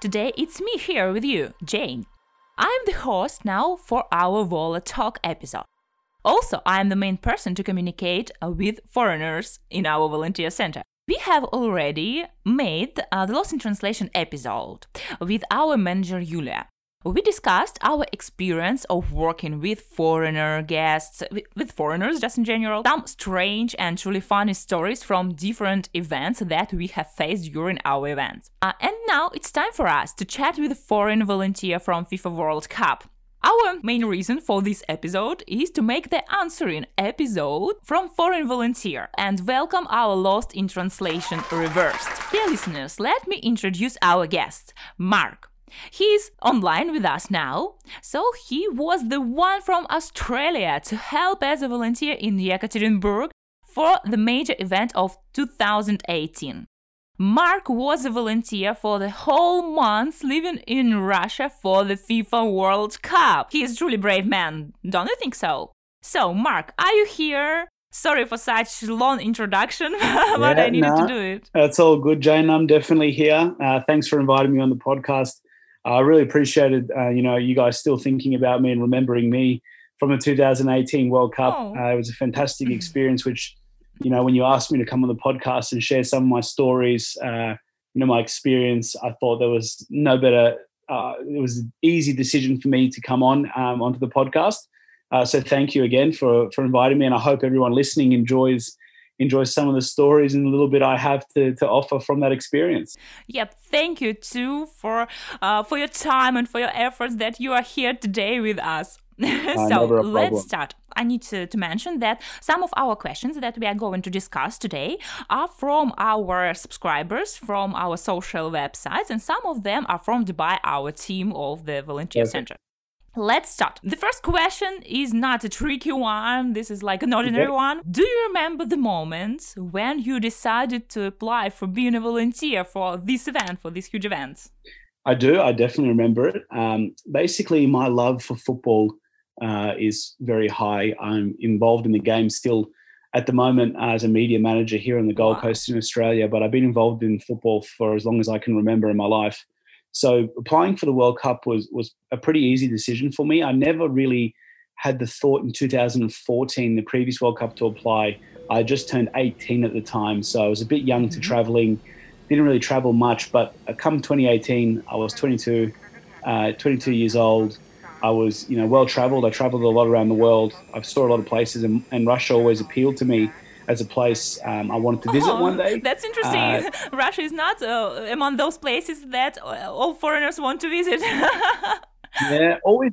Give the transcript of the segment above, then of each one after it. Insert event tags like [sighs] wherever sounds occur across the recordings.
Today it's me here with you, Jane. I'm the host now for our Vola Talk episode. Also, I'm the main person to communicate with foreigners in our volunteer center. We have already made uh, the Lost in Translation episode with our manager Yulia. We discussed our experience of working with foreigner guests, with foreigners just in general, some strange and truly funny stories from different events that we have faced during our events. Uh, and now it's time for us to chat with a foreign volunteer from FIFA World Cup. Our main reason for this episode is to make the answering episode from foreign volunteer and welcome our Lost in Translation reversed. Dear listeners, let me introduce our guest, Mark. He's online with us now, so he was the one from Australia to help as a volunteer in Yekaterinburg for the major event of 2018. Mark was a volunteer for the whole month living in Russia for the FIFA World Cup. He is a truly brave man, don't you think so? So, Mark, are you here? Sorry for such long introduction, [laughs] but yeah, I needed nah, to do it. That's all good, Jane. I'm definitely here. Uh, thanks for inviting me on the podcast. I really appreciated, uh, you know, you guys still thinking about me and remembering me from the 2018 World Cup. Oh. Uh, it was a fantastic experience, which, you know, when you asked me to come on the podcast and share some of my stories, uh, you know, my experience, I thought there was no better. Uh, it was an easy decision for me to come on um, onto the podcast. Uh, so thank you again for for inviting me, and I hope everyone listening enjoys enjoy some of the stories and a little bit I have to, to offer from that experience. Yep, thank you too for uh, for your time and for your efforts that you are here today with us. [laughs] So let's start. I need to, to mention that some of our questions that we are going to discuss today are from our subscribers from our social websites, and some of them are from by our team of the Volunteer. Center. Let's start. The first question is not a tricky one. This is like an ordinary okay. one. Do you remember the moment when you decided to apply for being a volunteer for this event, for this huge event? I do. I definitely remember it. Um, basically, my love for football uh, is very high. I'm involved in the game still at the moment as a media manager here on the Gold wow. Coast in Australia, but I've been involved in football for as long as I can remember in my life. So applying for the World Cup was was a pretty easy decision for me. I never really had the thought in 2014, the previous World Cup, to apply. I just turned 18 at the time, so I was a bit young mm-hmm. to traveling. Didn't really travel much, but come 2018, I was 22, uh, 22 years old. I was, you know, well traveled. I traveled a lot around the world. I saw a lot of places, and, and Russia always appealed to me as a place um, I wanted to visit oh, one day. [laughs] That's interesting. Uh, [laughs] Russia is not uh, among those places that uh, all foreigners want to visit. [laughs] yeah, always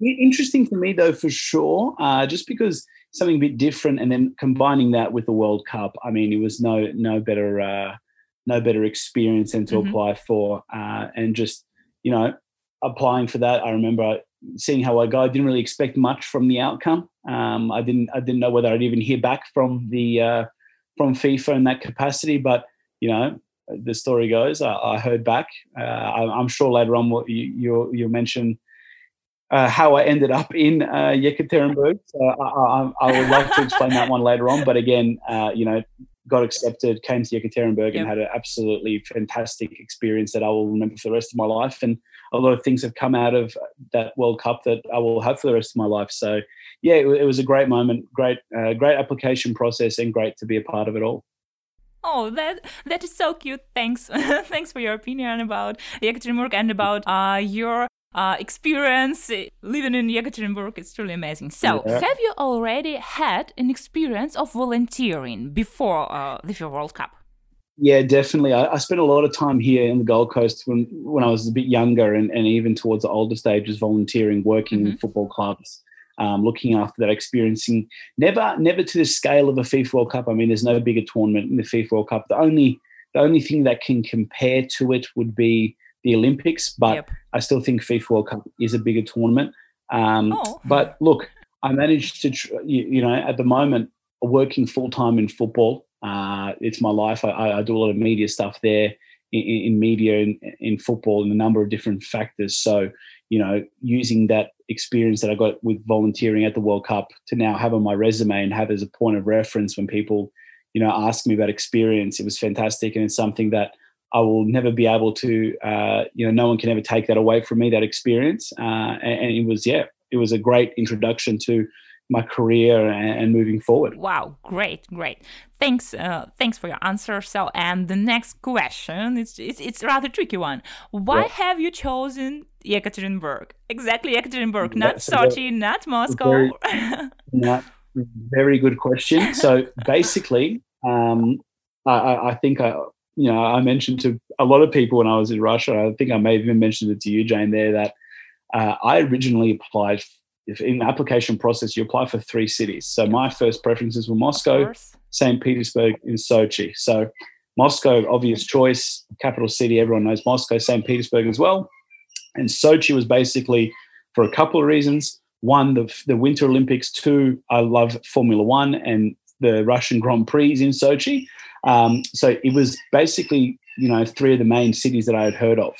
interesting for me though, for sure. Uh, just because something a bit different, and then combining that with the World Cup. I mean, it was no no better uh, no better experience than to mm-hmm. apply for, uh, and just you know applying for that. I remember seeing how I go. I didn't really expect much from the outcome. Um, I didn't I didn't know whether I'd even hear back from the uh, from FIFA in that capacity, but you know the story goes I, I heard back. Uh, I, am sure later on what you you you'll mention. Uh, how I ended up in uh, Yekaterinburg. So I, I, I, would love to explain that one later on. But again, uh, you know, got accepted, came to Yekaterinburg, yep. and had an absolutely fantastic experience that I will remember for the rest of my life. And a lot of things have come out of that World Cup that I will have for the rest of my life. So, yeah, it, it was a great moment, great, uh, great application process, and great to be a part of it all. Oh, that that is so cute. Thanks, [laughs] thanks for your opinion about Yekaterinburg and about uh, your uh, experience living in Yekaterinburg. It's truly amazing. So, yeah. have you already had an experience of volunteering before uh, the World Cup? Yeah, definitely. I, I, spent a lot of time here in the Gold Coast when when I was a bit younger, and, and even towards the older stages, volunteering, working mm-hmm. in football clubs, um, looking after that, experiencing never never to the scale of a FIFA World Cup. I mean, there's no bigger tournament in the FIFA World Cup. The only the only thing that can compare to it would be the Olympics, but yep. I still think FIFA World Cup is a bigger tournament. Um, oh. But look, I managed to, you, you know, at the moment, working full time in football. Uh, it's my life. I, I, do a lot of media stuff there in, in media in, in football and a number of different factors. So, you know, using that experience that I got with volunteering at the World Cup to now have on my resume and have as a point of reference when people, you know, ask me about experience, it was fantastic. And it's something that I will never be able to, uh, you know, no one can ever take that away from me, that experience. Uh, and, and, it was, yeah, it was a great introduction to my career and, and moving forward. Wow, great, great. Thanks, uh, thanks for your answer. So, and the next question, it's it's, it's a rather tricky one. Why yeah. have you chosen Yekaterinburg? Exactly, Yekaterinburg, not Sochi, not Moscow. Very, [laughs] not, very good question. So basically, um, I, I think I, you know, I mentioned to a lot of people when I was in Russia. I think I may have even mentioned it to you, Jane, there that uh, I originally applied. If in the application process, you apply for three cities. So my first preferences were Moscow, St. Petersburg, and Sochi. So Moscow, obvious choice, capital city. Everyone knows Moscow, St. Petersburg as well. And Sochi was basically for a couple of reasons. One, the, the Winter Olympics. Two, I love Formula One and the Russian Grand Prix in Sochi. Um, so it was basically, you know, three of the main cities that I had heard of.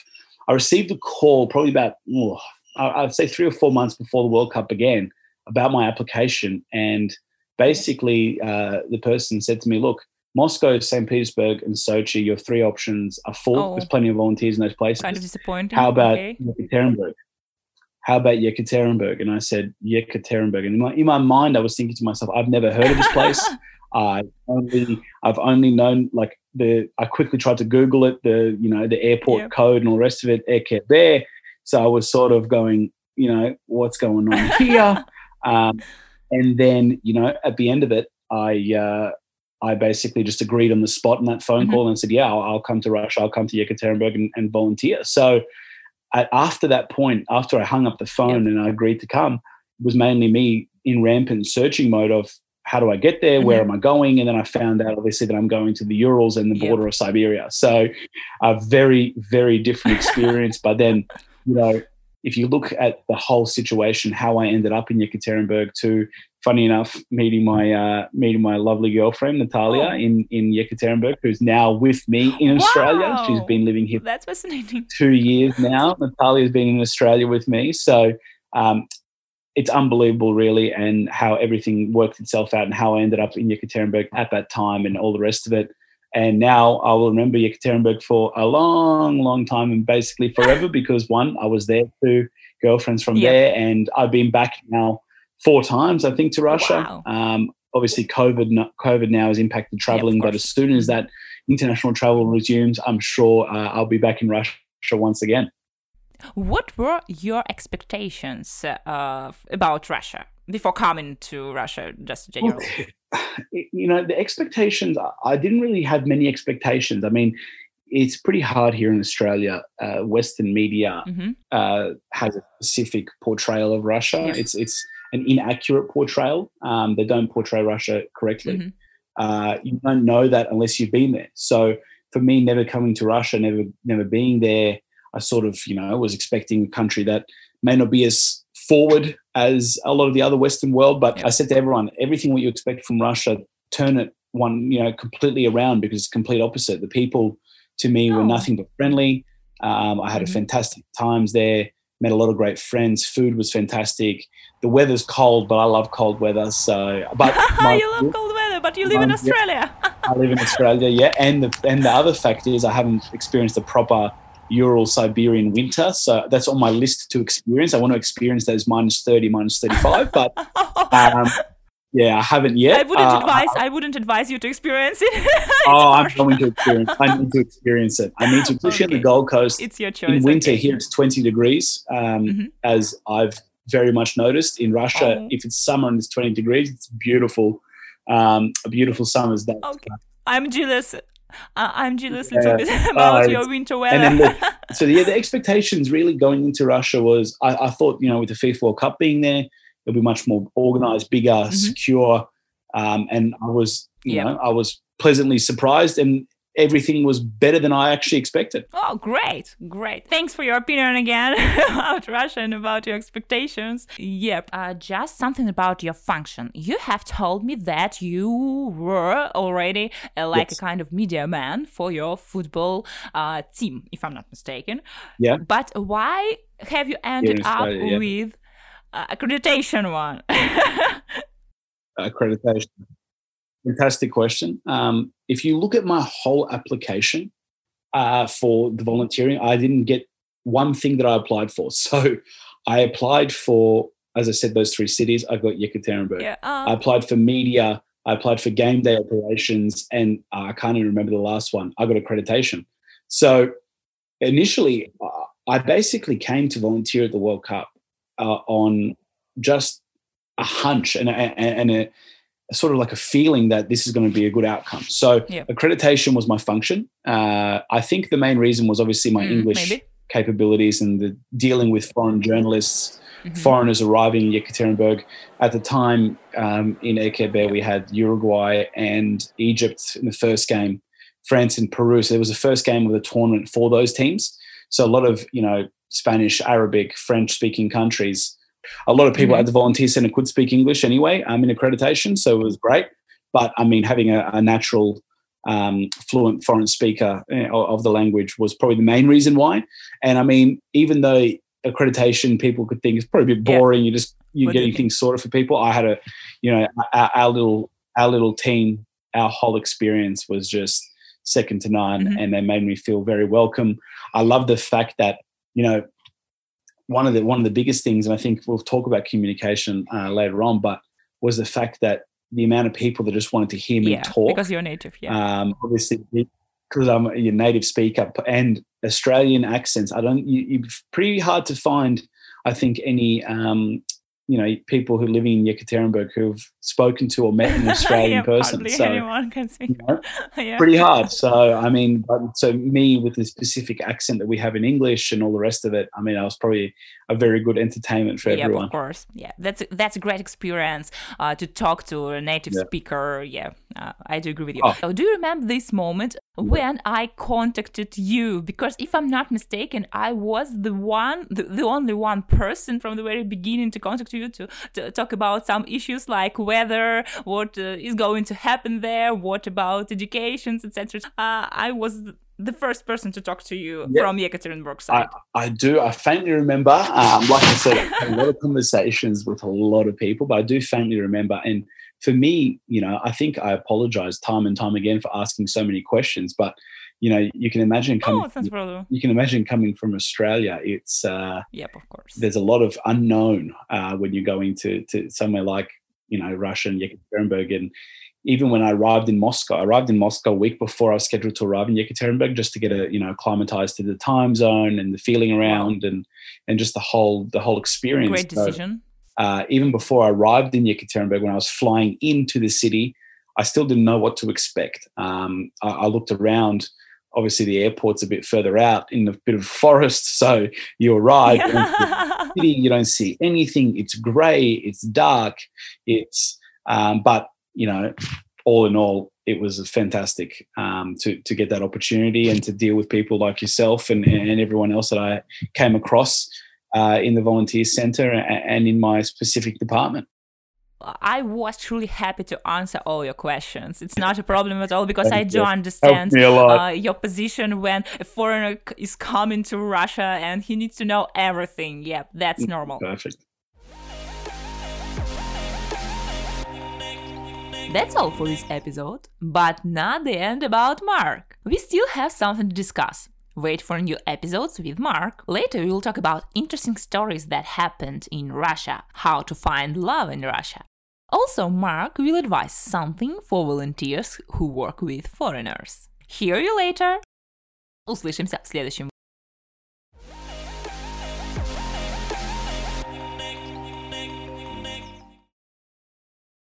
I received a call probably about, oh, I'd say three or four months before the World Cup began about my application. And basically, uh, the person said to me, look, Moscow, St. Petersburg, and Sochi, your three options are full. Oh. There's plenty of volunteers in those places. Kind of disappointing. How about okay. Yekaterinburg? How about Yekaterinburg? And I said, Yekaterinburg. And in my, in my mind, I was thinking to myself, I've never heard of this place. [laughs] I only I've only known like the I quickly tried to Google it, the you know, the airport yep. code and all the rest of it, Aircare there. So I was sort of going, you know, what's going on [laughs] here? um, and then, you know, at the end of it, I uh, I basically just agreed on the spot in that phone mm-hmm. call and said, yeah, I'll, I'll, come to Russia, I'll come to Yekaterinburg and, and volunteer. So after that point, after I hung up the phone yep. and I agreed to come, it was mainly me in rampant searching mode of how do I get there? Mm-hmm. Where am I going? And then I found out obviously that I'm going to the Urals and the border yep. of Siberia. So a very, very different [laughs] experience. but then, you know, if you look at the whole situation, how I ended up in Yekaterinburg to funny enough, meeting my uh, meeting my lovely girlfriend Natalia oh. in in Yekaterinburg, who's now with me in wow. Australia. She's been living here. That's fascinating. Two years now. Natalia's been in Australia with me, so um, it's unbelievable, really, and how everything worked itself out and how I ended up in Yekaterinburg at that time and all the rest of it. And now I will remember Yekaterinburg for a long, long time and basically forever [laughs] because one, I was there, two girlfriends from yep. there, and I've been back now four times, I think, to Russia. Wow. Um, obviously, COVID COVID now has impacted traveling, but as soon as that international travel resumes, I'm sure uh, I'll be back in Russia once again. What were your expectations uh, about Russia before coming to Russia, just generally? [sighs] you know, the expectations, I didn't really have many expectations. I mean, it's pretty hard here in Australia. Uh, Western media mm-hmm. uh, has a specific portrayal of Russia. Yeah. It's it's an inaccurate portrayal. Um, they don't portray Russia correctly. Mm-hmm. Uh, you don't know that unless you've been there. So for me, never coming to Russia, never never being there, I sort of, you know, was expecting a country that may not be as forward as a lot of the other Western world. But yeah. I said to everyone, everything what you expect from Russia, turn it one, you know, completely around because it's complete opposite. The people to me oh. were nothing but friendly. Um, I had mm-hmm. a fantastic times there. Met a lot of great friends. Food was fantastic. The weather's cold, but I love cold weather. So, but [laughs] my, you love cold weather, but you live in Australia. [laughs] I live in Australia, yeah. And the and the other fact is, I haven't experienced a proper Ural Siberian winter. So that's on my list to experience. I want to experience those minus 30, minus 35. But [laughs] um, yeah, I haven't yet. I wouldn't uh, advise. I, I, wouldn't advise you to experience it. [laughs] oh, I'm going to experience. I need to experience it. I need to, especially okay. on the Gold Coast. It's your choice. In winter okay. here, it's 20 degrees. Um, mm-hmm. As I've very much noticed in Russia, oh. if it's summer and it's 20 degrees, it's beautiful. Um, a beautiful summer's day. Okay. I'm jealous. [laughs] Uh, I'm jealous yeah. about uh, your winter weather. And then the, [laughs] so yeah, the expectations really going into Russia was I, I, thought you know with the FIFA World Cup being there, it'll be much more organized, bigger, mm-hmm. secure, um, and I was you know I was pleasantly surprised and everything was better than I actually expected. Oh, great, great. Thanks for your opinion again [laughs] about Russia and about your expectations. Yep. Uh, just something about your function. You have told me that you were already uh, like yes. a kind of media man for your football uh, team, if I'm not mistaken. Yeah. But why have you ended up yeah. with uh, accreditation one? [laughs] accreditation. Fantastic question. Um, if you look at my whole application, uh, for the volunteering. I didn't get one thing that I applied for. [laughs] So I applied for, as I said, those three cities. I got Yekaterinburg. Yeah. Uh, I applied for media. I applied for game day operations, and uh, I can't even remember the last one. I got accreditation. So initially, uh, I basically came to volunteer at the World Cup uh, on just a hunch and, and, and a, sort of like a feeling that this is going to be a good outcome. So Yeah. accreditation was my function. Uh, I think the main reason was obviously my Mm, English maybe. capabilities and the dealing with foreign journalists, mhm. foreigners arriving in Yekaterinburg. At the time um, in Ekebe, we had Uruguay and Egypt in the first game, France and Peru. So it was the first game of the tournament for those teams. So a lot of you know Spanish, Arabic, French speaking countries. A lot of people Mhm. at the volunteer center could speak English anyway. I'm in accreditation, so it was great. But I mean, having a, a natural, um, fluent foreign speaker eh, of the language was probably the main reason why. And I mean, even though accreditation people could think it's probably a bit Yeah. boring, you just you're What getting things sorted for people. I had a, you know, our, our little our little team, our whole experience was just second to none, Mhm. and they made me feel very welcome. I love the fact that you know one of the one of the biggest things, and I think we'll talk about communication uh, later on, but was the fact that the amount of people that just wanted to hear me yeah, talk. because you're native. Yeah. Um, obviously, because I'm a native speaker and Australian accents, I don't. You, it's pretty hard to find. I think any um, you know people who live in Yekaterinburg who've spoken to or met an [laughs] Australian yeah, person. So anyone can speak. you know, [laughs] yeah. pretty hard. So I mean, but, so me with the specific accent that we have in English and all the rest of it. I mean, I was probably a very good entertainment for yeah, everyone. of course. Yeah, that's a, that's a great experience uh, to talk to a native Yeah. speaker. Yeah, uh, I do agree with you. Oh. So do you remember this moment when I contacted you? Because if I'm not mistaken, I was the one, the, the only one person from the very beginning to contact you to, to talk about some issues like weather, what uh, is going to happen there, what about educations, etc. Uh, I was the first person to talk to you Yeah. from Yekaterinburg side. I do. I faintly remember. Um, like I said, I a lot of conversations with a lot of people, but I do faintly remember. And for me, you know, I think I apologize time and time again for asking so many questions. But you know, you can imagine coming. Oh, you can imagine coming from Australia. It's uh, Yep, of course. there's a lot of unknown uh, when you're going to to somewhere like you know Russia and Yekaterinburg. And even when I arrived in Moscow, I arrived in Moscow a week before I was scheduled to arrive in Yekaterinburg, just to get a you know acclimatized to the time zone and the feeling around and and just the whole the whole experience. Great So, decision. Uh, even before I arrived in Yekaterinburg, when I was flying into the city, I still didn't know what to expect. Um, I, I looked around. Obviously, the airport's a bit further out in a bit of forest, [laughs] so you arrive. the city, you don't see anything. It's grey. It's dark. It's um, but you know, all in all, it was a fantastic um, to to get that opportunity and to deal with people like yourself and and everyone else that I came across uh, in the volunteer centre and in my specific department. I was truly happy to answer all your questions. It's not a problem at all because I do you. understand me a lot. uh, your position when a foreigner is coming to Russia and he needs to know everything. Yeah, that's normal. Perfect. That's all for this episode, but not the end about Mark. We still have something to discuss. Wait for new episodes with Mark. Later, we will talk about interesting stories that happened in Russia, how to find love in Russia. Also, Mark will advise something for volunteers who work with foreigners. Hear you later! Услышимся в следующем